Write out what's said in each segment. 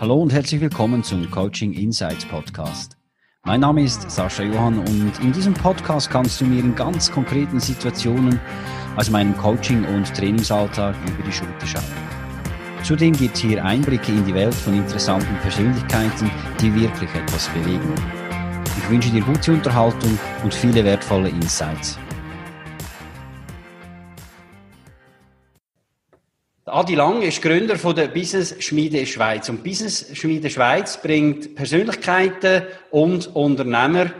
Hallo und herzlich willkommen zum Coaching Insights Podcast. Mein Name ist Sascha Johann und in diesem Podcast kannst du mir in ganz konkreten Situationen aus meinem Coaching- und Trainingsalltag über die Schulter schauen. Zudem gibt es hier Einblicke in die Welt von interessanten Persönlichkeiten, die wirklich etwas bewegen. Ich wünsche dir gute Unterhaltung und viele wertvolle Insights. Adi Lang ist Gründer von der Business Schmiede Schweiz. Und Business Schmiede Schweiz bringt Persönlichkeiten und Unternehmer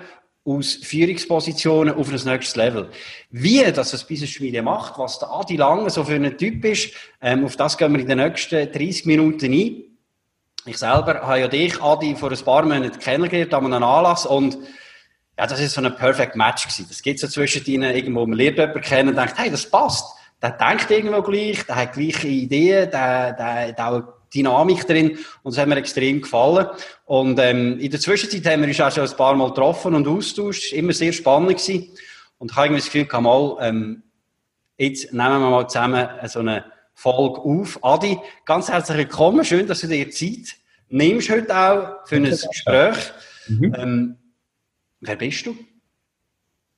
aus Führungspositionen auf ein nächstes Level. Wie das das Business Schmiede macht, was der Adi Lang so für ein Typ ist, ähm, auf das gehen wir in den nächsten 30 Minuten ein. Ich selber habe ja dich, Adi, vor ein paar Monaten kennengelernt an einem Anlass und ja, das ist so ein Perfect Match gewesen. Das geht so zwischen ihnen irgendwo, man lernt jemanden kennen und denkt, hey, das passt der denkt irgendwo gleich, der hat gleiche Ideen, der, der hat auch Dynamik drin und das hat mir extrem gefallen. Und ähm, in der Zwischenzeit haben wir uns auch schon ein paar Mal getroffen und austauscht, immer sehr spannend gewesen. Und ich habe irgendwie das Gefühl, kann mal, ähm, jetzt nehmen wir mal zusammen so eine Folge auf. Adi, ganz herzlich willkommen, schön, dass du dir Zeit nimmst heute auch für ein Gespräch. Mhm. Ähm, wer bist du?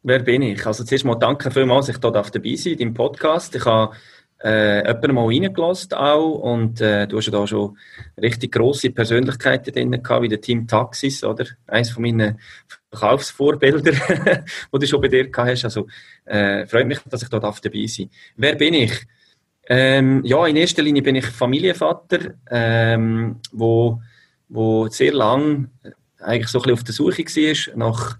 Wer bin ich? Also zuerst mal danke vielmals, dass ich hier dabei sein in deinem Podcast. Ich habe äh, jemanden mal reingelassen auch und äh, du hast ja da schon richtig grosse Persönlichkeiten drin gehabt, wie der Team Taxis, oder? Eines von meinen Verkaufsvorbilder, die du schon bei dir gehabt hast. Also äh, freut mich, dass ich hier dabei sein Wer bin ich? Ähm, ja, in erster Linie bin ich Familienvater, ähm, wo, wo sehr lang eigentlich so ein bisschen auf der Suche war nach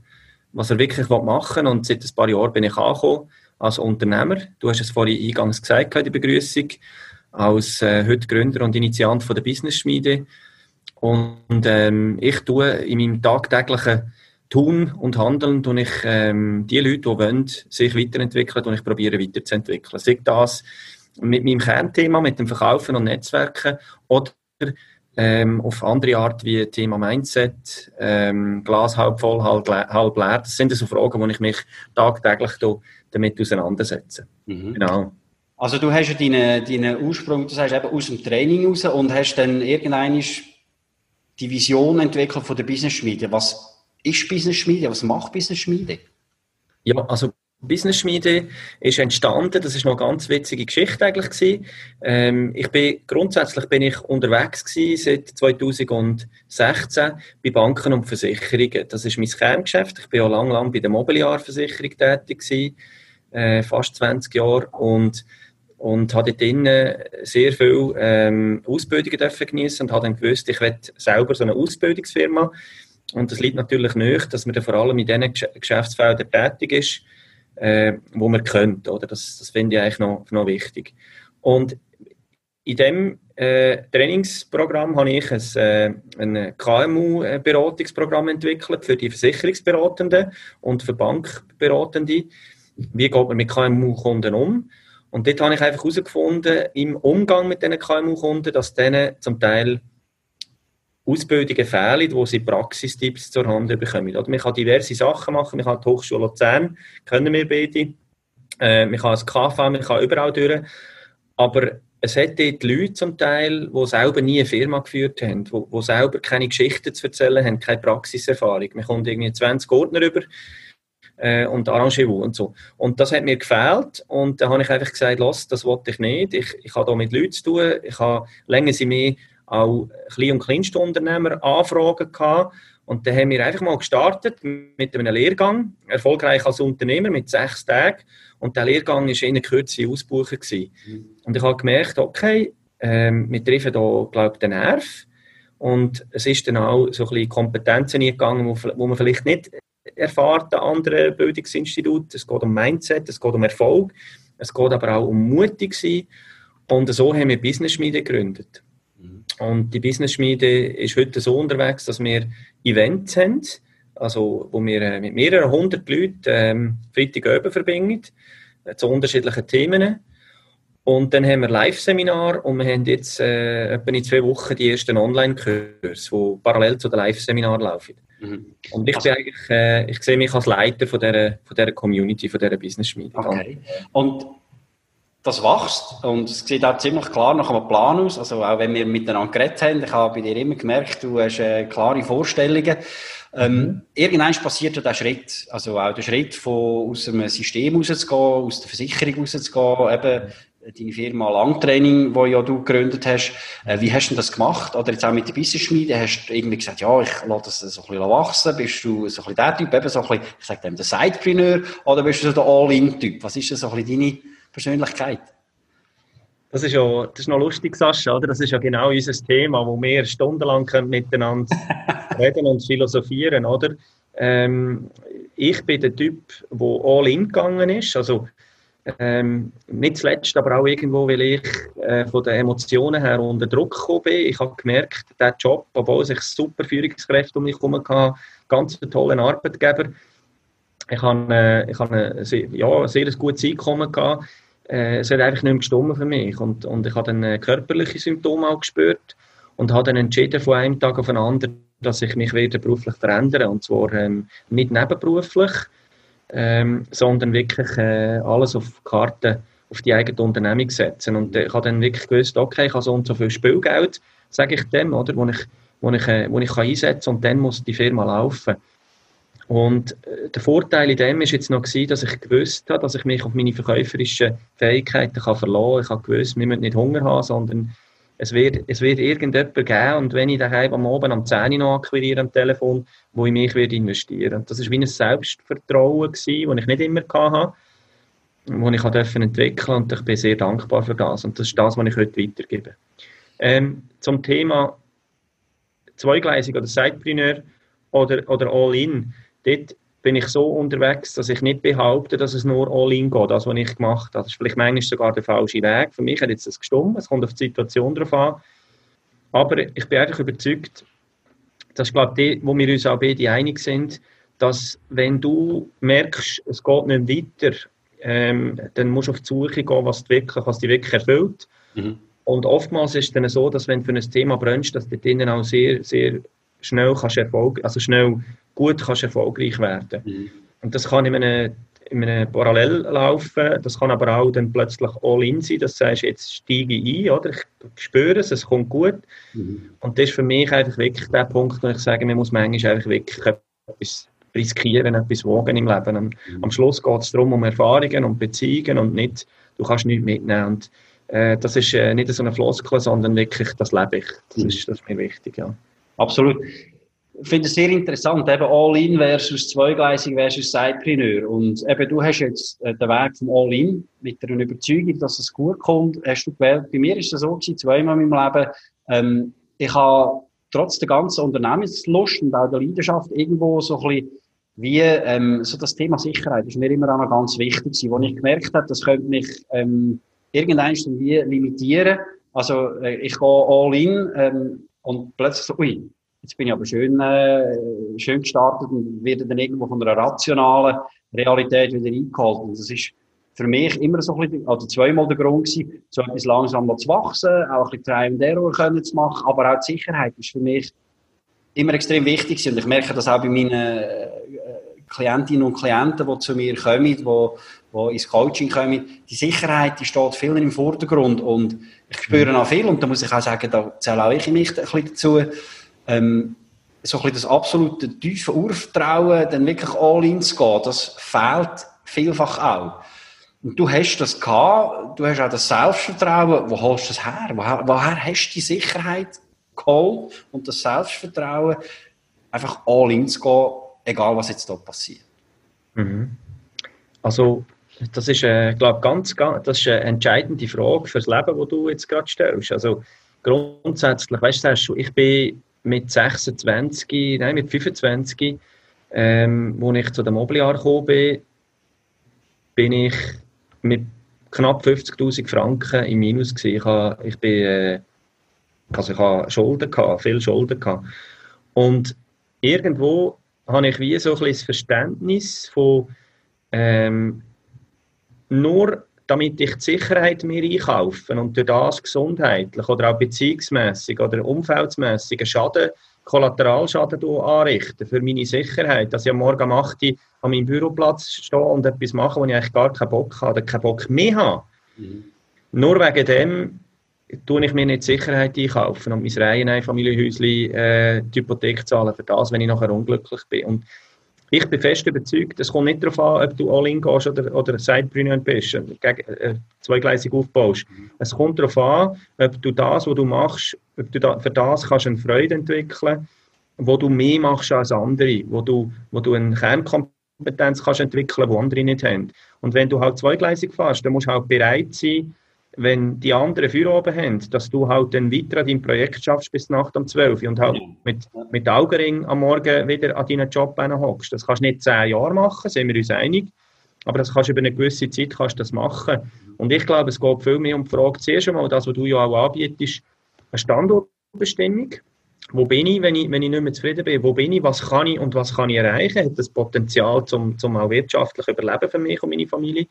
was er wirklich machen will. Und seit ein paar Jahren bin ich angekommen als Unternehmer. Du hast es vorhin eingangs gesagt in der Begrüßung, als äh, heute Gründer und Initiant von der Business Schmiede. Und ähm, ich tue in meinem tagtäglichen Tun und Handeln tue ich ähm, die Leute, die wollen, sich weiterentwickeln, und ich probiere weiterzuentwickeln. Sei das mit meinem Kernthema, mit dem Verkaufen und Netzwerken oder ähm, auf andere Art wie Thema Mindset, ähm, Glas halb voll, halb, halb leer. Das sind so Fragen, wo ich mich tagtäglich damit auseinandersetze. Mhm. Genau. Also du hast ja deinen, deinen Ursprung, du sagst eben aus dem Training raus und hast dann irgendeine die Vision entwickelt von der Business Schmiede. Was ist Business Schmiede? Was macht Business Schmiede? Ja, also Business Schmiede ist entstanden. Das ist noch eine ganz witzige Geschichte eigentlich. Ähm, ich bin, grundsätzlich bin ich unterwegs seit 2016 bei Banken und Versicherungen. Das ist mein Kerngeschäft. Ich bin ja lang, lang bei der Mobiliarversicherung tätig gewesen, äh, fast 20 Jahre und und habe dort sehr viel ähm, Ausbildungen geniessen und habe dann gewusst, ich werde selber so eine Ausbildungsfirma und das liegt natürlich nicht, dass man dann vor allem in diesen Geschäftsfeldern tätig ist äh, wo man könnte. Oder? Das, das finde ich eigentlich noch, noch wichtig. Und in diesem äh, Trainingsprogramm habe ich ein, äh, ein KMU-Beratungsprogramm entwickelt für die Versicherungsberatenden und für Bankberatende. Wie geht man mit KMU-Kunden um? Und dort habe ich einfach herausgefunden, im Umgang mit diesen KMU-Kunden, dass denen zum Teil Ausbildungen fehlen, wo sie Praxistipps zur Hand bekommen. Oder man kann diverse Sachen machen, man kann die Hochschule Luzern, können wir beide, äh, man kann das KV, man kann überall durch, aber es hat dort Leute zum Teil, die selber nie eine Firma geführt haben, die, selber keine Geschichten zu erzählen haben, keine Praxiserfahrung. Man kommt irgendwie 20 Ordner über äh, und Arrangement und so. Und das hat mir gefehlt und da habe ich einfach gesagt, los, das wollte ich nicht. Ich, ich habe da mit Leuten zu tun, ich habe, länger sie mehr auch Klein- und Kleinstunternehmer Anfragen gehabt. Und dann haben wir einfach mal gestartet mit einem Lehrgang, erfolgreich als Unternehmer mit sechs Tagen. Und der Lehrgang war in Kürze ausgebucht. Mhm. Und ich habe gemerkt, okay, ähm, wir treffen hier, glaube ich, den Nerv. Und es ist dann auch so ein bisschen Kompetenzen eingegangen, wo, wo man vielleicht nicht erfahrt an anderen Bildungsinstituten. Es geht um Mindset, es geht um Erfolg, es geht aber auch um mutig sein. Und so haben wir Business Schmiede gegründet. Und die Business Schmiede ist heute so unterwegs, dass wir Events haben, also wo wir äh, mit mehreren hundert Leuten ähm, Freitag verbringen, äh, zu unterschiedlichen Themen. Und dann haben wir Live-Seminar und wir haben jetzt äh, etwa in zwei Wochen die ersten Online-Kurse, die parallel zu den Live-Seminar laufen. Mhm. Und ich, also, bin eigentlich, äh, ich sehe mich als Leiter von dieser, von dieser Community, von dieser Business Schmiede. Okay. Und das wächst und es sieht auch ziemlich klar nach einem Plan aus. Also auch wenn wir miteinander geredet haben, ich habe bei dir immer gemerkt, du hast äh, klare Vorstellungen. Ähm, mhm. Irgendwann passiert ja der Schritt, also auch der Schritt von aus einem System rauszugehen, aus der Versicherung rauszugehen, eben deine Firma Langtraining, die ja du gegründet hast. Äh, wie hast du das gemacht? Oder jetzt auch mit der Business-Schmiede, hast du irgendwie gesagt, ja, ich lasse das so ein bisschen wachsen. Bist du so ein bisschen der Typ, eben so ein bisschen, ich sage dem, der Sidepreneur, oder bist du so der All-In-Typ? Was ist denn so ein bisschen deine Persönlichkeit? Das ist ja, das ist noch lustig, Sascha, oder? Das ist ja genau unser Thema, wo wir stundenlang miteinander reden und philosophieren, oder? Ähm, ich bin der Typ, der all in gegangen ist, also ähm, nicht zuletzt, aber auch irgendwo, weil ich äh, von den Emotionen her unter Druck gekommen bin. Ich habe gemerkt, der Job, obwohl ich super Führungskräfte um mich herum hatte, ganz tollen Arbeitgeber, ich habe, äh, ich habe eine, ja, ein sehr gutes Einkommen gehabt. Äh, es hat einfach nicht mehr gestimmt für mich. Und, und ich habe dann äh, körperliche Symptome auch gespürt und habe dann entschieden von einem Tag auf den anderen, dass ich mich wieder beruflich verändere. Und zwar ähm, nicht nebenberuflich, ähm, sondern wirklich äh, alles auf die Karte, auf die eigene Unternehmung setzen. Und äh, ich habe dann wirklich gewusst, okay, ich habe so und so viel Spielgeld, sage ich dem, oder, wo ich, wo ich, wo ich kann einsetzen kann und dann muss die Firma laufen. Und äh, der Vorteil in dem ist jetzt noch gewesen, dass ich gewusst habe, dass ich mich auf meine verkäuferischen Fähigkeiten kann verlassen kann. Ich habe gewusst, wir müssen nicht Hunger haben, sondern es wird, es wird irgendjemand geben und wenn ich daheim am Abend am 10 Uhr noch akquiriere am Telefon, wo ich mich werde investieren Und das war wie ein Selbstvertrauen, gewesen, das ich nicht immer hatte, das ich entwickeln und ich bin sehr dankbar für das. Und das ist das, was ich heute weitergebe. Ähm, zum Thema Zweigleisig oder Sidepreneur oder, oder All-In. Dort bin ich so unterwegs, dass ich nicht behaupte, dass es nur all-in geht, das, was ich gemacht habe. Das ist vielleicht manchmal sogar der falsche Weg. Für mich hat jetzt das gestimmt, es kommt auf die Situation drauf an. Aber ich bin einfach überzeugt, das ist, glaube ich, wo wir uns auch beide einig sind, dass wenn du merkst, es geht nicht weiter, ähm, dann musst du auf die Suche gehen, was, wirklich, was dich wirklich erfüllt. Mhm. Und oftmals ist es dann so, dass wenn du für ein Thema brennst, dass du drinnen auch sehr, sehr schnell kannst Erfolg, also schnell gut kannst erfolgreich werden. Mhm. Und das kann in einem, in einem Parallel laufen, das kann aber auch dann plötzlich all-in sein, das heißt, jetzt steige ich ein, oder? ich spüre es, es kommt gut. Mhm. Und das ist für mich einfach wirklich der Punkt, wo ich sage, man muss manchmal einfach wirklich etwas riskieren, etwas wagen im Leben. Und mhm. Am Schluss geht es darum, um Erfahrungen und Beziehungen und nicht, du kannst nichts mitnehmen. Und, äh, das ist äh, nicht so eine Floskel, sondern wirklich, das lebe ich. Das, mhm. ist, das ist mir wichtig, ja. Absolut ich finde es sehr interessant, eben All-In versus Zweigleisig versus Sidepreneur. Und eben, du hast jetzt äh, den Weg vom All-In mit der Überzeugung, dass es gut kommt, hast du gewählt. Bei mir ist das so gewesen, zweimal in meinem Leben. Ähm, ich habe trotz der ganzen Unternehmenslust und auch der Leidenschaft irgendwo so ein bisschen wie ähm, so das Thema Sicherheit ist mir immer auch noch ganz wichtig gewesen, wo ich gemerkt habe, das könnte mich ähm, irgendwann wie limitieren. Also äh, ich gehe all in ähm, und plötzlich so, ui, Jetzt bin ich aber schön, äh, schön gestartet und werde dann irgendwo von einer rationalen Realität wieder eingeholt. Und das ist für mich immer so ein bisschen, also zweimal der Grund gewesen, so etwas langsam zu wachsen, auch ein bisschen Try and Error können zu machen, aber auch die Sicherheit ist für mich immer extrem wichtig und ich merke das auch bei meinen äh, Klientinnen und Klienten, die zu mir kommen, die, die ins Coaching kommen, die Sicherheit, die steht viel im Vordergrund. Und ich spüre auch viel und da muss ich auch sagen, da zähle auch ich mich ein bisschen dazu, ähm, so ein bisschen das absolute tiefe Urvertrauen, dann wirklich all in zu gehen, das fehlt vielfach auch. Und du hast das gehabt, du hast auch das Selbstvertrauen, wo holst du das her? Woher, woher hast du die Sicherheit geholt und das Selbstvertrauen, einfach all in zu gehen, egal was jetzt da passiert? Mhm. Also, das ist, äh, glaube ganz, ganz, das ist eine entscheidende Frage für das Leben, das du jetzt gerade stellst. Also, grundsätzlich, weißt du, ich bin mit 26, nein, mit 25, ähm, wo ich zu dem Mobiliar gekommen bin, bin ich mit knapp 50.000 Franken im Minus gewesen. Ich, habe, ich äh, also ich Schulden gehabt, viel Schulden gehabt. Und irgendwo habe ich wie so ein bisschen das Verständnis von ähm, nur damit ich die Sicherheit mir einkaufe und durch das gesundheitlich oder auch beziehungsmässig oder umfeldsmässig Schaden, Kollateralschaden anrichten für meine Sicherheit, dass ich am Morgen um 8 Uhr an meinem Büroplatz stehe und etwas mache, wo ich eigentlich gar keinen Bock habe oder keinen Bock mehr habe, mhm. Nur wegen dem tue ich mir nicht Sicherheit einkaufen und mein Reiheneinfamilienhäuschen äh, die Hypothek zahlen für das, wenn ich nachher unglücklich bin. Und ich bin fest überzeugt, es kommt nicht darauf an, ob du All-In gehst oder, oder Sidepreneur bist, äh, äh, zweigleisig aufbaust. Es kommt darauf an, ob du das, was du machst, ob du da, für das kannst eine Freude entwickeln wo du mehr machst als andere, wo du, wo du eine Kernkompetenz kannst entwickeln, die andere nicht haben. Und wenn du halt zweigleisig fährst, dann musst du halt bereit sein, wenn die anderen Feierabend haben, dass du halt dann weiter an deinem Projekt schaffst bis Nacht um 12 Uhr und halt mit, mit Augenring am Morgen wieder an deinen Job hockst. Das kannst du nicht zehn Jahre machen, sind wir uns einig. Aber das kannst du über eine gewisse Zeit kannst das machen. Und ich glaube, es geht viel mehr um die Frage, zuerst einmal das, was du ja auch anbietest, eine Standortbestimmung. Wo bin ich, wenn ich, wenn ich nicht mehr zufrieden bin? Wo bin ich, was kann ich und was kann ich erreichen? Hat das Potenzial zum, zum auch wirtschaftlich Überleben für mich und meine Familie?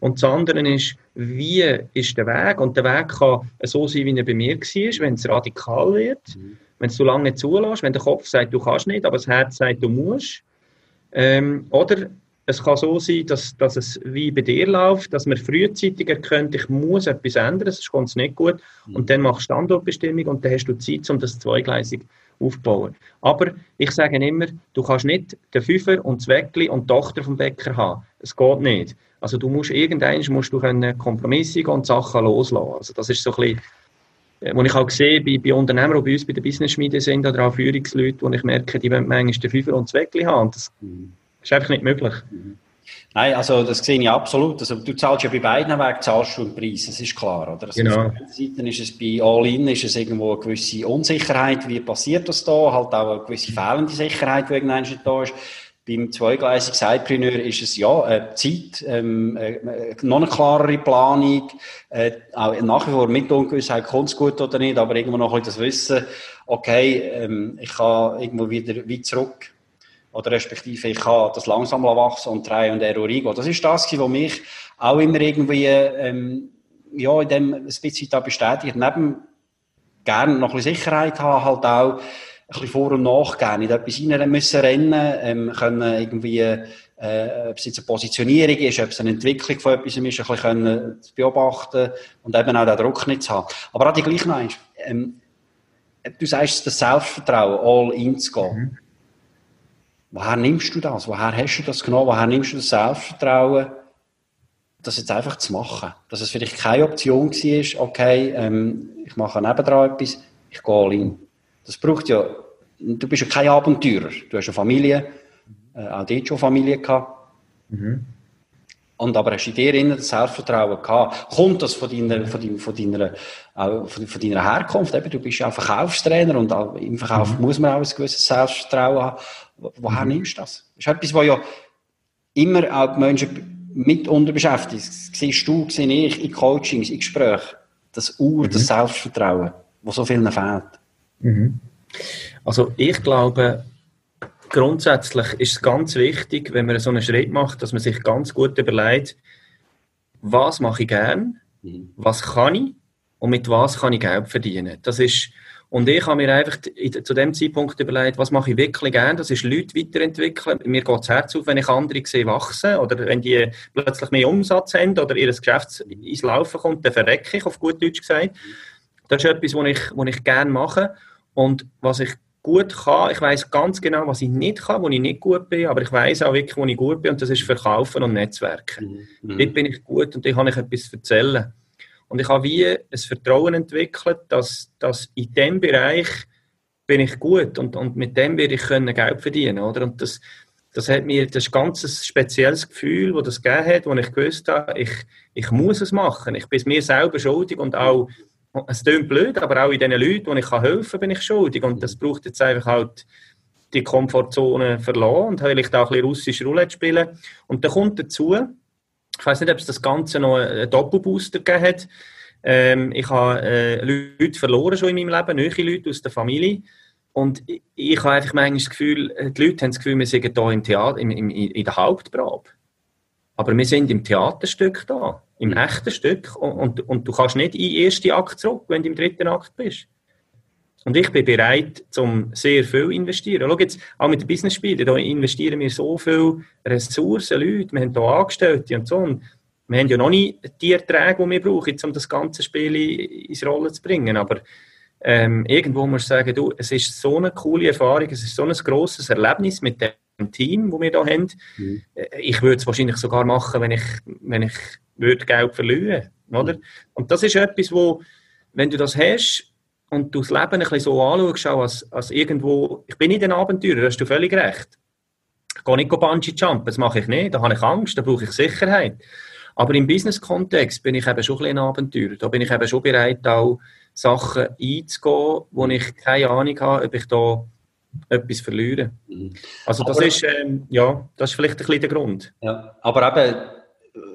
Und das andere ist, wie ist der Weg? Und der Weg kann so sein, wie er bei mir war, wenn es radikal wird, mhm. wenn es so lange zulässt, wenn der Kopf sagt, du kannst nicht, aber das Herz sagt, du musst. Ähm, oder es kann so sein, dass, dass es wie bei dir läuft, dass man frühzeitig erkennt, ich muss etwas ändern, sonst kommt es nicht gut. Mhm. Und dann machst du Standortbestimmung und dann hast du Zeit, um das zweigleisig aufzubauen. Aber ich sage immer, du kannst nicht den Fünfer und das Weckli und die Tochter vom Bäcker haben. Es geht nicht. Also du musst irgendwann musst du Kompromisse und Sachen loslassen. Also das ist so ein bisschen, äh, was ich auch sehe bei, bei Unternehmern, die bei uns bei der Business-Schmiede sind oder auch Führungsleute, wo ich merke, die wollen manchmal den Fünfer und das Weckli haben. Das mhm. ist einfach nicht möglich. Mhm. Nein, also das sehe ich absolut. Also, du zahlst ja bei beiden Wegen zahlst du einen Preis, das ist klar. Oder? Also genau. Auf der Seite ist es bei All-In ist es irgendwo eine gewisse Unsicherheit, wie passiert das da, halt auch eine gewisse fehlende Sicherheit, die irgendwann da ist. Beim zweigleisigen Sidepreneur ist es ja äh, Zeit, ähm, äh, noch eine klarere Planung, äh, auch nach wie vor mit Ungewissheit, kommt es gut oder nicht, aber irgendwo noch ein bisschen das Wissen, okay, ähm, ich kann irgendwo wieder weit zurück oder respektive ich kann das langsam wachsen und drei und Error eingehen. Das ist das, was mich auch immer irgendwie ähm, ja, in dem ein bisschen da bestätigt. Neben gerne noch ein bisschen Sicherheit haben, halt auch bisschen vor- und nachgehen, nicht etwas rein müssen rennen, ähm, können irgendwie, äh, ob es jetzt eine Positionierung ist, ob es eine Entwicklung von etwas ist, ein bisschen können beobachten und eben auch den Druck nicht zu haben. Aber auch die gleich noch eins, ähm, du sagst, das Selbstvertrauen, all in zu gehen. Mhm. Woher nimmst du das? Woher hast du das genommen? Woher nimmst du das Selbstvertrauen, das jetzt einfach zu machen? Dass es vielleicht keine Option war, okay, ähm, ich mache nebendran etwas, ich gehe all in. Das braucht ja, du bist ja kein Abenteurer. Du hast eine Familie, äh, auch dort schon Familie gehabt. Mhm. Und aber hast du dir innen das Selbstvertrauen gehabt? Kommt das von deiner, von deiner, von deiner, von, deiner Herkunft? Eben, du bist ja auch Verkaufstrainer und im Verkauf mhm. muss man auch ein gewisses Selbstvertrauen haben. Woher mhm. nimmst du das? Das ist etwas, was ja immer auch die Menschen mitunter beschäftigt. Das siehst du, sehe ich in Coachings, in Gesprächen. Das Ur, mhm. das Selbstvertrauen, das so vielen fehlt. Mhm. Also ich glaube, grundsätzlich ist es ganz wichtig, wenn man so einen Schritt macht, dass man sich ganz gut überlegt, was mache ich gern, mhm. was kann ich und mit was kann ich Geld verdienen. Das ist, und ich habe mir einfach zu dem Zeitpunkt überlegt, was mache ich wirklich gern, das ist Leute weiterentwickeln. Mir geht das Herz auf, wenn ich andere sehe wachsen oder wenn die plötzlich mehr Umsatz haben oder ihr Geschäft ins Laufen kommt, dann verrecke ich, auf gut Deutsch gesagt. Das ist etwas, was ich, was ich gerne mache und was ich gut kann. Ich weiß ganz genau, was ich nicht kann, wo ich nicht gut bin, aber ich weiß auch wirklich, wo ich gut bin und das ist Verkaufen und Netzwerken. Mhm. Dort bin ich gut und da kann ich etwas erzählen. Und ich habe wie ein Vertrauen entwickelt, dass, dass in diesem Bereich bin ich gut und, und mit dem werde ich können Geld verdienen, oder? Und das, das hat mir das ganz ein spezielles Gefühl, wo das gegeben hat, wo ich gewusst habe, ich, ich muss es machen. Ich bin es mir selber schuldig und auch es klingt blöd, aber auch in den Leuten, denen ich helfen kann, bin ich schuldig. Und das braucht jetzt einfach halt die Komfortzone verlassen und vielleicht auch ein bisschen russisch Roulette spielen. Und dann kommt dazu, ich weiß nicht, ob es das Ganze noch einen Doppelbooster gegeben hat. Ähm, ich habe äh, Leute verloren schon in meinem Leben, neue Leute aus der Familie. Und ich, ich habe einfach manchmal das Gefühl, die Leute haben das Gefühl, wir sind hier im Theater, im, im, in der Hauptprobe. Aber wir sind im Theaterstück da, im echten Stück. Und, und, und du kannst nicht in den ersten Akt zurück, wenn du im dritten Akt bist. Und ich bin bereit, zum sehr viel investieren. Schau jetzt, auch mit den Business-Spielen, da investieren wir so viele Ressourcen, Leute, wir haben hier Angestellte und so. Und wir haben ja noch nicht die Erträge, die wir brauchen, um das ganze Spiel ins Rollen zu bringen. Aber ähm, irgendwo muss ich sagen, du, es ist so eine coole Erfahrung, es ist so ein grosses Erlebnis mit dem Team, das wir hier haben. Mhm. Äh, ich würde es wahrscheinlich sogar machen, wenn ich, wenn ich würde Geld verlieren würde. Mhm. Und das ist etwas, wo, wenn du das hast und du das Leben ein bisschen so anschaust, als, als irgendwo, ich bin nicht ein Abenteurer, da hast du völlig recht. Ich gehe nicht Bungee Jump, das mache ich nicht, da habe ich Angst, da brauche ich Sicherheit. Aber im Business-Kontext bin ich eben schon ein, ein Abenteurer. Da bin ich eben schon bereit, auch Sachen einzugehen, wo ich keine Ahnung habe, ob ich da etwas verliere. Mhm. Also das aber, ist, ähm, ja, das ist vielleicht ein bisschen der Grund. Ja, aber eben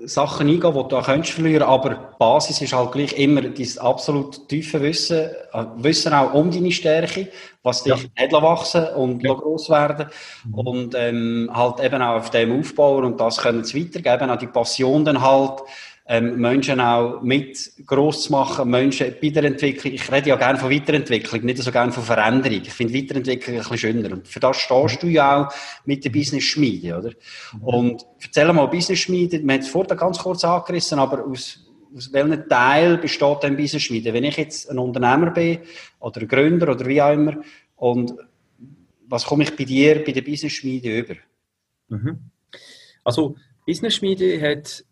Sachen eingehen, die du auch könntest verlieren, aber die Basis ist halt gleich immer dieses absolut tiefe Wissen, äh, Wissen auch um deine Stärke, was dich ja. nicht wachsen und ja. groß werden mhm. und ähm, halt eben auch auf dem aufbauen und das können sie weitergeben, auch die Passion dann halt ähm, Menschen auch mit gross zu machen, Menschen bei der Entwicklung. Ich rede ja gerne von Weiterentwicklung, nicht so gerne von Veränderung. Ich finde Weiterentwicklung ein bisschen schöner. Und für das stehst du ja auch mit der Business-Schmiede, oder? Mhm. Und erzähl mal, Business-Schmiede, wir haben es vorher ganz kurz angerissen, aber aus, aus welchem Teil besteht denn Business-Schmiede? Wenn ich jetzt ein Unternehmer bin, oder ein Gründer, oder wie auch immer, und was komme ich bei dir, bei der Business-Schmiede über? Mhm. Also, Business-Schmiede hat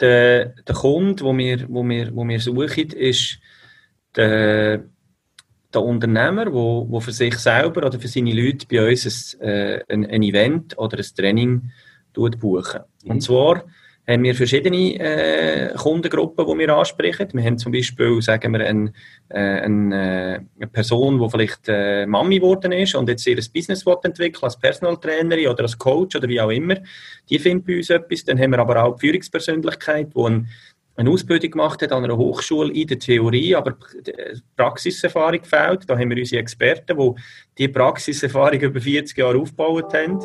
der, der Kunde, wo wir, wo, wir, wo wir suchen, ist der, der Unternehmer, wo, wo für sich selber oder für seine Leute bei uns ein, ein, ein Event oder ein Training buchen. Mhm. Und zwar haben wir verschiedene äh, Kundengruppen, die wir ansprechen. Wir haben zum Beispiel, sagen wir, ein, äh, eine, eine Person, die vielleicht äh, Mami geworden ist und jetzt ihr Business entwickeln als Personal Trainerin oder als Coach oder wie auch immer. Die findet bei uns etwas. Dann haben wir aber auch die Führungspersönlichkeit, die ein, eine Ausbildung gemacht hat an einer Hochschule in der Theorie, aber Praxiserfahrung fehlt. Da haben wir unsere Experten, die die Praxiserfahrung über 40 Jahre aufgebaut haben.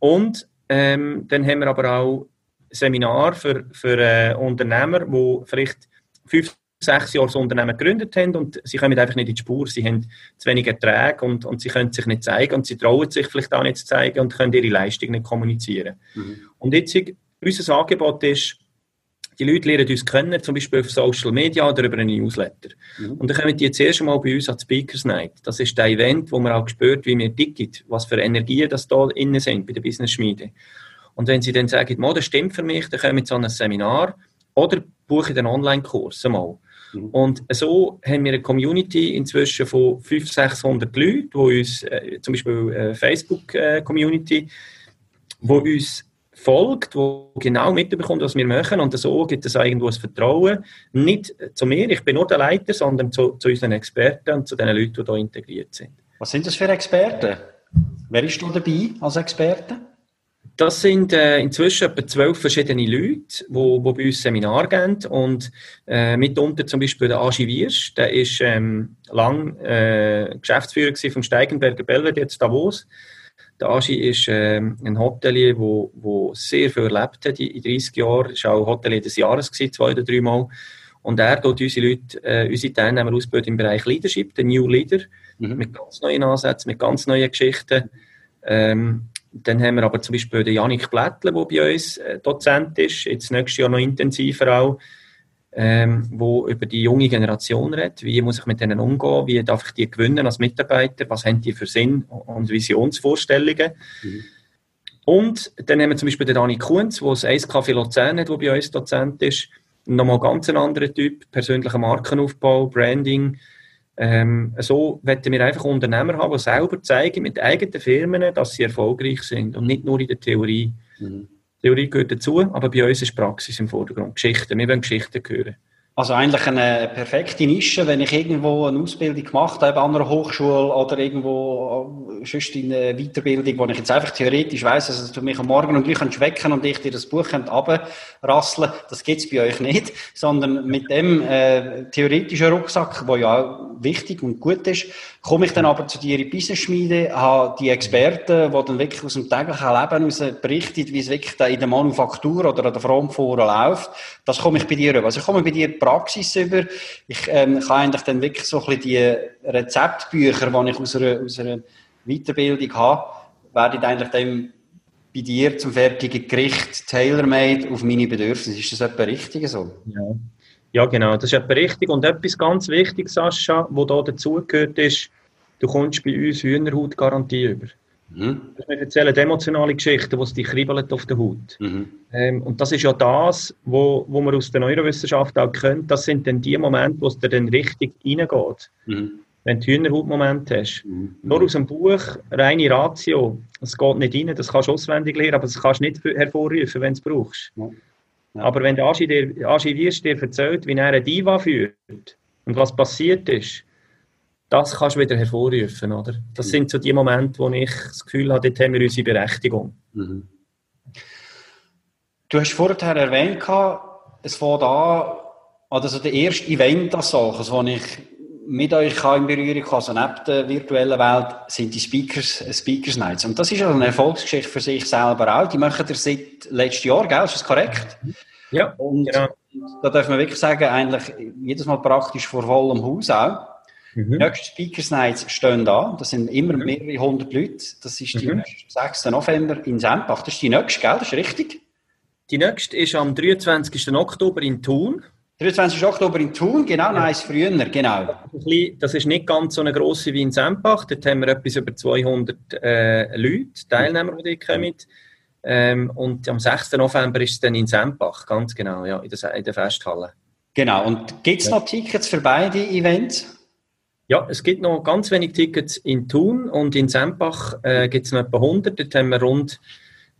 Und ähm, dann haben wir aber auch Seminar für, für äh, Unternehmer, die vielleicht fünf, sechs Jahre das Unternehmen gegründet haben und sie kommen einfach nicht in die Spur. Sie haben zu wenig Erträge und, und sie können sich nicht zeigen und sie trauen sich vielleicht auch nicht zu zeigen und können ihre Leistung nicht kommunizieren. Mhm. Und jetzt, unser Angebot ist, die Leute lernen uns kennen, zum Beispiel auf Social Media oder über einen Newsletter. Mhm. Und dann kommen die zuerst einmal bei uns an Speakers Night. Das ist der Event, wo man auch spürt, wie wir ticken, was für Energien das da innen sind bei der Business Schmiede. Und wenn Sie dann sagen, das stimmt für mich, dann kommen Sie zu einem Seminar oder buchen einen Online-Kurs einmal. Mhm. Und so haben wir eine Community inzwischen von 500, 600 Leuten, die uns, äh, zum Beispiel äh, Facebook-Community, wo uns folgt, wo genau mitbekommt, was wir machen. Und so gibt es irgendwo ein Vertrauen. Nicht zu mir, ich bin nur der Leiter, sondern zu, zu unseren Experten und zu den Leuten, die hier integriert sind. Was sind das für Experten? Wer ist da dabei als Experte? Das sind äh, inzwischen etwa zwölf verschiedene Leute, die bei uns Seminar geben. Und äh, mitunter zum Beispiel der Agi Wirsch, der ist ähm, lang äh, Geschäftsführer vom Steigenberger Belvedere jetzt Davos. Der Agi ist äh, ein Hotelier, wo, wo sehr viel erlebt hat in 30 Jahren. Er war auch Hotelier des Jahres, gewesen, zwei oder drei Mal. Und er tut unsere Leute, äh, unsere Teilnehmer ausbilden im Bereich Leadership, der New Leader, mhm. mit ganz neuen Ansätzen, mit ganz neuen Geschichten. Ähm, dann haben wir aber zum Beispiel den Janik Blättle, der bei uns äh, Dozent ist, jetzt nächstes Jahr noch intensiver auch, ähm, wo über die junge Generation redet. Wie muss ich mit denen umgehen? Wie darf ich die gewinnen als Mitarbeiter? Was haben die für Sinn und Visionsvorstellungen? Mhm. Und dann haben wir zum Beispiel den Dani Kunz, der das Eis Café Luzern hat, der bei uns Dozent ist. Nochmal ganz ein anderer Typ, persönlicher Markenaufbau, Branding, ähm, so wollen wir einfach Unternehmer haben, die selber zeigen mit eigenen Firmen, dass sie erfolgreich sind und nicht nur in der Theorie. Mhm. Theorie gehört dazu, aber bei uns ist Praxis im Vordergrund. Geschichten. Wir wollen Geschichten hören. Also eigentlich eine perfekte Nische, wenn ich irgendwo eine Ausbildung gemacht habe, an einer Hochschule oder irgendwo äh, sonst in eine Weiterbildung, wo ich jetzt einfach theoretisch weiss, dass du mich am Morgen und gleich wecken und ich dir das Buch runterrasseln das gibt's bei euch nicht, sondern mit dem äh, theoretischen Rucksack, der ja auch wichtig und gut ist, komme ich dann aber zu dir in die Business-Schmiede, habe die Experten, die dann wirklich aus dem täglichen Leben heraus berichten, wie es wirklich in der Manufaktur oder an der Frontforen läuft, das komme ich bei dir über. Also ich komme bei dir Praxis über. Ich ähm, kann eigentlich dann wirklich so ein bisschen die Rezeptbücher, die ich aus einer, aus einer Weiterbildung habe, werde ich eigentlich dem bei dir zum fertigen Gericht tailor-made auf meine Bedürfnisse. Ist das etwa richtig so? Ja. ja, genau. Das ist etwa richtig. Und etwas ganz Wichtiges, Sascha, was da dazugehört ist, du kommst bei uns Hühnerhautgarantie über. Mhm. Wir erzählen emotionale Geschichten, die dich kribbelt auf der Haut. Mhm. Ähm, und das ist ja das, wo, wo man aus der Neurowissenschaft auch kennt. Das sind dann die Momente, wo es dir dann richtig reingeht. Mhm. Wenn du Hühnerhautmomente hast. Mhm. Nur aus dem Buch, reine Ratio, es geht nicht rein, das kannst du auswendig lernen, aber das kannst du nicht hervorrufen, wenn du es brauchst. Ja. Ja. Aber wenn der Aschi dir, Aschi Wirst dir erzählt, wie er eine Diva führt und was passiert ist, das kannst du wieder hervorrufen, oder? Das mhm. sind so die Momente, wo ich das Gefühl habe, dort haben wir unsere Berechtigung. Mhm. Du hast vorher erwähnt, es fängt an, oder so der erste Event als solches, wo ich mit euch in Berührung komme, also neben der virtuellen Welt, sind die Speakers, Speakers Nights. Und das ist also eine Erfolgsgeschichte für sich selber auch. Die machen ihr seit letztem Jahr, gell? Ist das korrekt? Ja, und genau. da darf man wirklich sagen, eigentlich jedes Mal praktisch vor vollem Haus auch. Mhm. Die nächsten Speakers Nights stehen da. Das sind immer mhm. mehrere hundert Leute. Das ist die mhm. 6. November in Sempach. Das ist die nächste, gell? Das ist richtig? Die nächste ist am 23. Oktober in Thun. 23. Oktober in Thun, genau, nein, früher, genau. Das ist nicht ganz so eine grosse wie in Sempach. Dort haben wir etwas über 200 äh, Leute, Teilnehmer, die dort kommen. Ähm, und am 6. November ist es dann in Sempach, ganz genau, ja, in der, in der Festhalle. Genau, und gibt es noch Tickets für beide Events? Ja, es gibt noch ganz wenig Tickets in Thun und in Sempach äh, gibt es noch etwa 100. Dort haben wir rund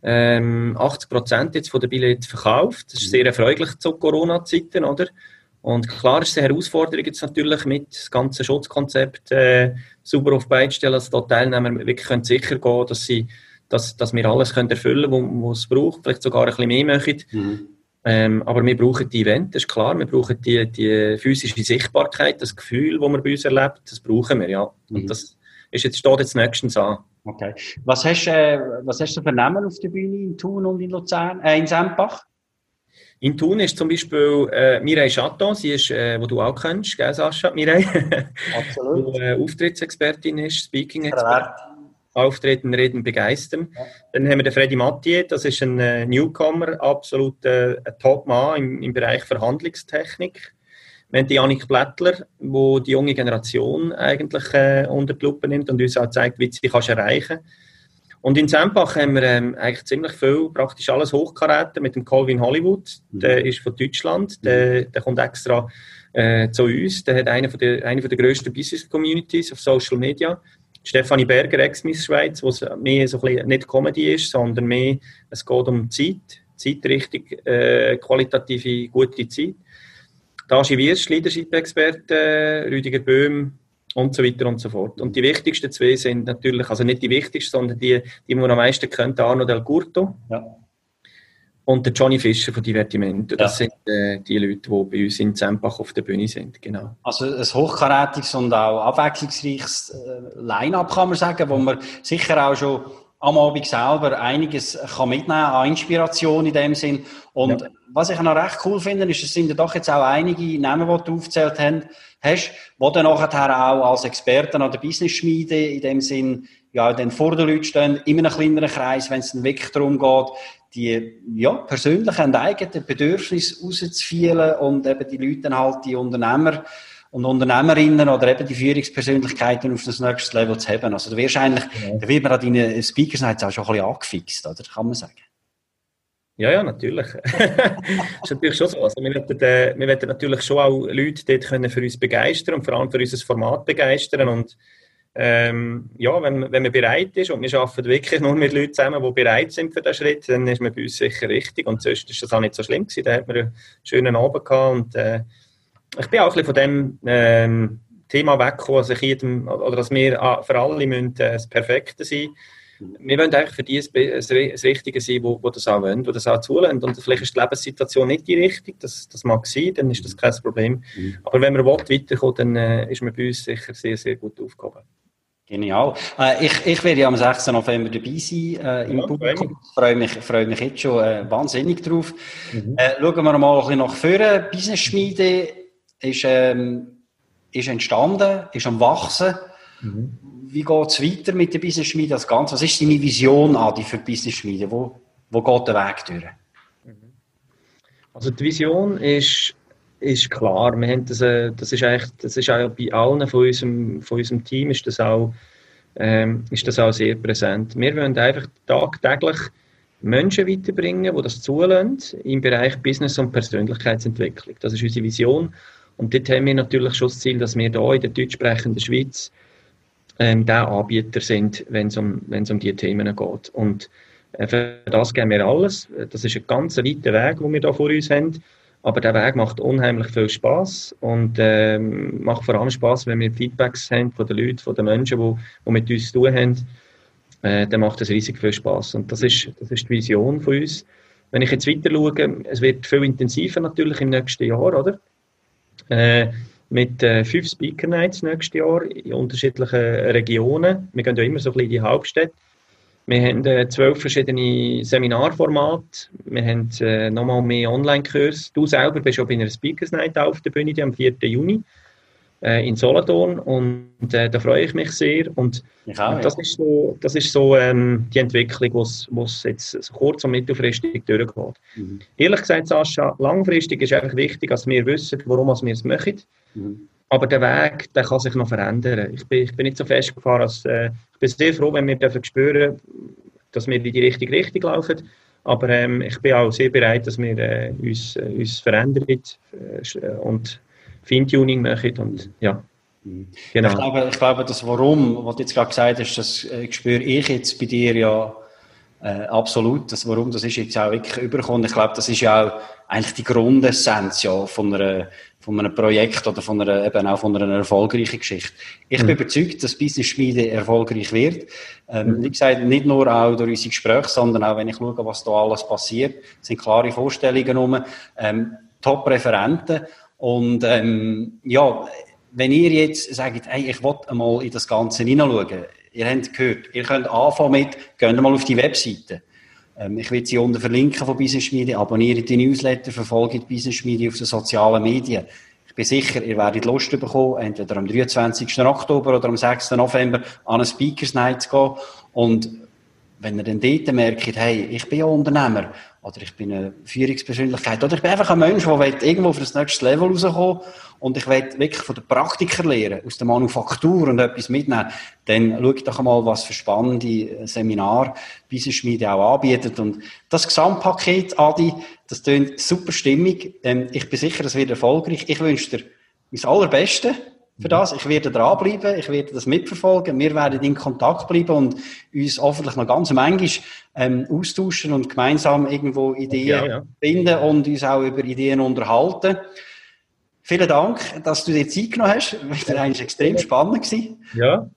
ähm, 80 Prozent jetzt von der Billette verkauft. Das ist sehr erfreulich zu Corona-Zeiten, oder? Und klar ist die Herausforderung jetzt natürlich mit das ganze Schutzkonzept äh, sauber auf beide stellen, dass die Teilnehmer wirklich können sicher gehen dass dass, dass wir alles können erfüllen können, was es braucht, vielleicht sogar ein bisschen mehr machen. Mhm. Ähm, aber wir brauchen die Event, das ist klar. Wir brauchen die, die physische Sichtbarkeit, das Gefühl, das man bei uns erlebt, das brauchen wir, ja. Mhm. Und das ist jetzt, steht jetzt nächstens an. Okay. Was hast, äh, was hast du für Namen auf der Bühne in Thun und in Luzern, äh, in Sempach? In Thun ist zum Beispiel äh, Mireille Chaton, sie ist, äh, wo du auch kennst, gell, Sascha? Mireille? Absolut. die äh, Auftrittsexpertin ist, Speaking-Expertin. Auftreten, Reden, Begeistern. Ja. Dann haben wir den Freddy Mathieu, das ist ein äh, Newcomer, absolut äh, ein Top-Mann im, im Bereich Verhandlungstechnik. Wir haben die Janik Blättler, wo die junge Generation eigentlich äh, unter die Lupe nimmt und uns auch zeigt, wie sie kannst erreichen Und in Sempach haben wir ähm, eigentlich ziemlich viel, praktisch alles Hochkaräter mit dem Colvin Hollywood. Mhm. Der ist von Deutschland, der, der kommt extra äh, zu uns. Der hat eine von der, eine von der grössten Business-Communities auf Social Media. Stefanie Berger, Ex-Miss Schweiz, wo es mehr so ein bisschen nicht Comedy ist, sondern mehr, es geht um Zeit, Zeitrichtung, äh, qualitative, gute Zeit. Dashi Wierst, Leadership-Experte, Rüdiger Böhm und so weiter und so fort. Und die wichtigsten zwei sind natürlich, also nicht die wichtigsten, sondern die, die man am meisten kennt, Arno Del Curto ja. Und der Johnny Fischer von Divertimento. Das ja. sind äh, die Leute, die bei uns in Zempach auf der Bühne sind. Genau. Also ein hochkarätiges und auch abwechslungsreiches äh, Line-Up, kann man sagen, wo man sicher auch schon am Abend selber einiges kann mitnehmen an Inspiration in dem Sinn. Und ja. was ich noch recht cool finde, ist, es sind ja doch jetzt auch einige Namen, die du aufgezählt hast, die dann nachher auch als Experten an der Business-Schmiede in dem Sinn, ja, dann vor den Leuten stehen, in einem kleineren Kreis, wenn es dann wirklich darum geht, die, ja, persönlichen eigenen Bedürfnisse rauszufielen und eben die Leute dann halt, die Unternehmer, und Unternehmerinnen oder eben die Führungspersönlichkeiten auf das nächste Level zu haben. Also da eigentlich, ja. da wird man an deinen Speakers auch schon ein bisschen angefixt, oder? Kann man sagen. Ja, ja, natürlich. das ist natürlich schon so. Also wir, werden, äh, wir natürlich schon auch Leute dort können für uns begeistern und vor allem für unser Format begeistern. Und ähm, ja, wenn, wenn man bereit ist und wir arbeiten wirklich nur mit Leuten zusammen, die bereit sind für diesen Schritt, dann ist man bei uns sicher richtig. Und sonst ist das auch nicht so schlimm gewesen. Da hat man einen schönen Abend gehabt und äh, ich bin auch ein bisschen von dem ähm, Thema weggekommen, dass, ich jedem, oder dass wir für alle müssen, äh, das Perfekte sein wir wollen eigentlich für die das Richtige sein, wo, wo das auch wollen, wo das auch zulässt. Und vielleicht ist die Lebenssituation nicht die richtige, das, das mag sein, dann ist das kein Problem. Mhm. Aber wenn man will, dann äh, ist man bei uns sicher sehr, sehr gut aufgehoben. Genial. Äh, ich, ich werde ja am 6. November dabei sein äh, im ja, Publikum. Ich freue mich, freue mich jetzt schon äh, wahnsinnig drauf. Mhm. Äh, schauen wir mal ein bisschen nach vorne. Business Schmiede ist, ähm, ist entstanden, ist am Wachsen. Mhm. wie geht es weiter mit der Business Schmiede als Ganzes? Was ist deine Vision, Adi, für die Business Schmiede? Wo, wo geht der Weg durch? Also die Vision ist, ist klar. Wir haben das, äh, das, ist eigentlich, das ist auch bei allen von unserem, von unserem Team ist das, auch, ähm, ist das auch sehr präsent. Wir wollen einfach tagtäglich Menschen weiterbringen, die das zulassen im Bereich Business und Persönlichkeitsentwicklung. Das ist unsere Vision. Und dort haben wir natürlich schon das Ziel, dass wir hier in der deutsch sprechenden Schweiz ähm, der Anbieter sind, wenn es um, um diese Themen geht. Und äh, für das geben wir alles. Das ist ein ganz weiter Weg, den wir hier vor uns haben. Aber der Weg macht unheimlich viel Spaß und ähm, macht vor allem Spaß, wenn wir Feedbacks haben von den Leuten, von den Menschen, die, die mit uns zu tun haben. Äh, dann macht das riesig viel Spaß. Und das ist, das ist die Vision von uns. Wenn ich jetzt weiter schaue, es wird viel intensiver natürlich im nächsten Jahr, oder? Äh, mit äh, fünf Speaker Nights nächstes Jahr in unterschiedlichen Regionen. Wir gehen ja immer so ein bisschen in die Hauptstädte. Wir haben äh, zwölf verschiedene Seminarformate. Wir haben äh, nochmal mehr Online-Kurse. Du selber bist schon bei einer Speakers Night auf der Bühne am 4. Juni äh, in Solothurn und äh, da freue ich mich sehr. Und, auch, das, ja. ist so, das ist so ähm, die Entwicklung, die es jetzt kurz- und mittelfristig durchgeht. Mhm. Ehrlich gesagt, Sascha, langfristig ist einfach wichtig, dass wir wissen, warum wir es machen. Mhm. Aber der Weg, der kann sich noch verändern. Ich bin, ich bin nicht so festgefahren, als, äh, ich bin sehr froh, wenn wir dürfen spüren, dass wir in die richtige Richtung laufen. Aber ähm, ich bin auch sehr bereit, dass wir äh, uns, äh, uns verändern äh, und Feintuning machen. Und, ja. Mhm. Genau. Ich, glaube, ich glaube, das Warum, was du jetzt gerade gesagt hast, das äh, spüre ich jetzt bei dir ja äh, absolut. Das Warum, das ist jetzt auch wirklich übergekommen. Ich glaube, das ist ja auch eigentlich die Grundessenz ja, von einer von einem Projekt oder von einer, eben auch von einer erfolgreichen Geschichte. Ich mhm. bin überzeugt, dass Business Schmiede erfolgreich wird. Ähm, mhm. Wie gesagt, nicht nur auch durch unsere Gespräche, sondern auch wenn ich schaue, was da alles passiert, sind klare Vorstellungen rum, ähm, Top-Referenten und ähm, ja, wenn ihr jetzt sagt, hey, ich will einmal in das Ganze hineinschauen, ihr habt gehört, ihr könnt anfangen mit, geht mal auf die Webseite. Ähm, ich will sie unten verlinken von Business Media. Abonniert die Newsletter, verfolgt Business Media auf den sozialen Medien. Ich bin sicher, ihr werdet Lust bekommen, entweder am 23. Oktober oder am 6. November an eine Speakers Night zu gehen. Und wenn ihr dann dort merkt, hey, ich bin ja Unternehmer oder ich bin eine Führungspersönlichkeit oder ich bin einfach ein Mensch, der irgendwo auf das nächste Level rauskommen und ich will wirklich von den Praktikern lernen, aus der Manufaktur und etwas mitnehmen, dann schau doch einmal, was für spannende Seminar Business Schmiede auch anbietet. Und das Gesamtpaket, Adi, das tönt super stimmig. Ähm, ich bin sicher, es wird erfolgreich. Ich wünsche dir das Allerbeste für das. Ich werde dranbleiben, ich werde das mitverfolgen. Wir werden in Kontakt bleiben und uns hoffentlich noch ganz manchmal ähm, austauschen und gemeinsam irgendwo Ideen ja, ja. finden und uns auch über Ideen unterhalten. Vielen Dank, dass du dir Zeit genommen hast. Das war eigentlich extrem spannend. Gewesen. Ja.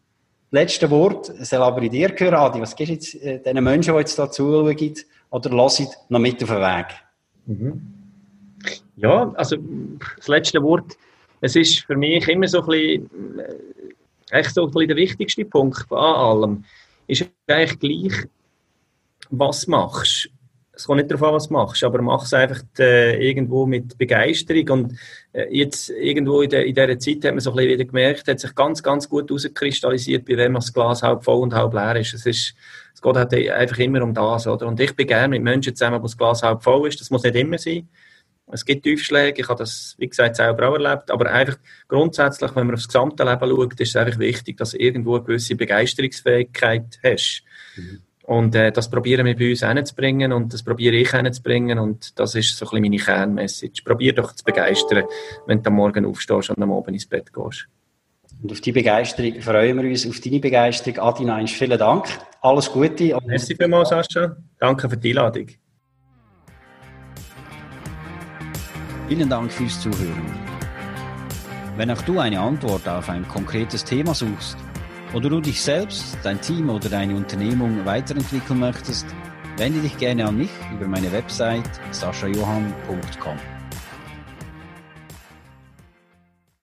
Letzte Wort soll aber in dir gehören, Adi. Was gibst du jetzt äh, den Menschen, die jetzt da zuschauen oder hören, noch mit auf den Weg? Mhm. Ja, also das letzte Wort, es ist für mich immer so ein bisschen, äh, echt so ein bisschen der wichtigste Punkt an allem, ist eigentlich gleich, was machst es kommt nicht darauf an, was machst, aber mach es einfach äh, irgendwo mit Begeisterung. Und äh, jetzt irgendwo in, der, in dieser Zeit hat man so ein bisschen wieder gemerkt, hat sich ganz, ganz gut herauskristallisiert, bei wem das Glas halb voll und halb leer ist. Es, ist, es geht halt einfach immer um das. Oder? Und ich bin gerne mit Menschen zusammen, wo das Glas halb voll ist. Das muss nicht immer sein. Es gibt Tiefschläge, ich habe das, wie gesagt, selber auch erlebt, aber einfach grundsätzlich, wenn man aufs gesamte Leben schaut, ist es einfach wichtig, dass du irgendwo eine gewisse Begeisterungsfähigkeit hast. Mhm. Und äh, das probieren wir bei uns hinzubringen und das probiere ich hinzubringen und das ist so ein bisschen meine Kernmessage. Probier doch zu begeistern, wenn du am Morgen aufstehst und am Abend ins Bett gehst. Und auf die Begeisterung freuen wir uns, auf deine Begeisterung. Adina, vielen Dank. Alles Gute. Merci vielmals, Sascha. Danke für die Einladung. Vielen Dank fürs Zuhören. Wenn auch du eine Antwort auf ein konkretes Thema suchst, oder du dich selbst, dein Team oder deine Unternehmung weiterentwickeln möchtest, wende dich gerne an mich über meine Website saschajohann.com.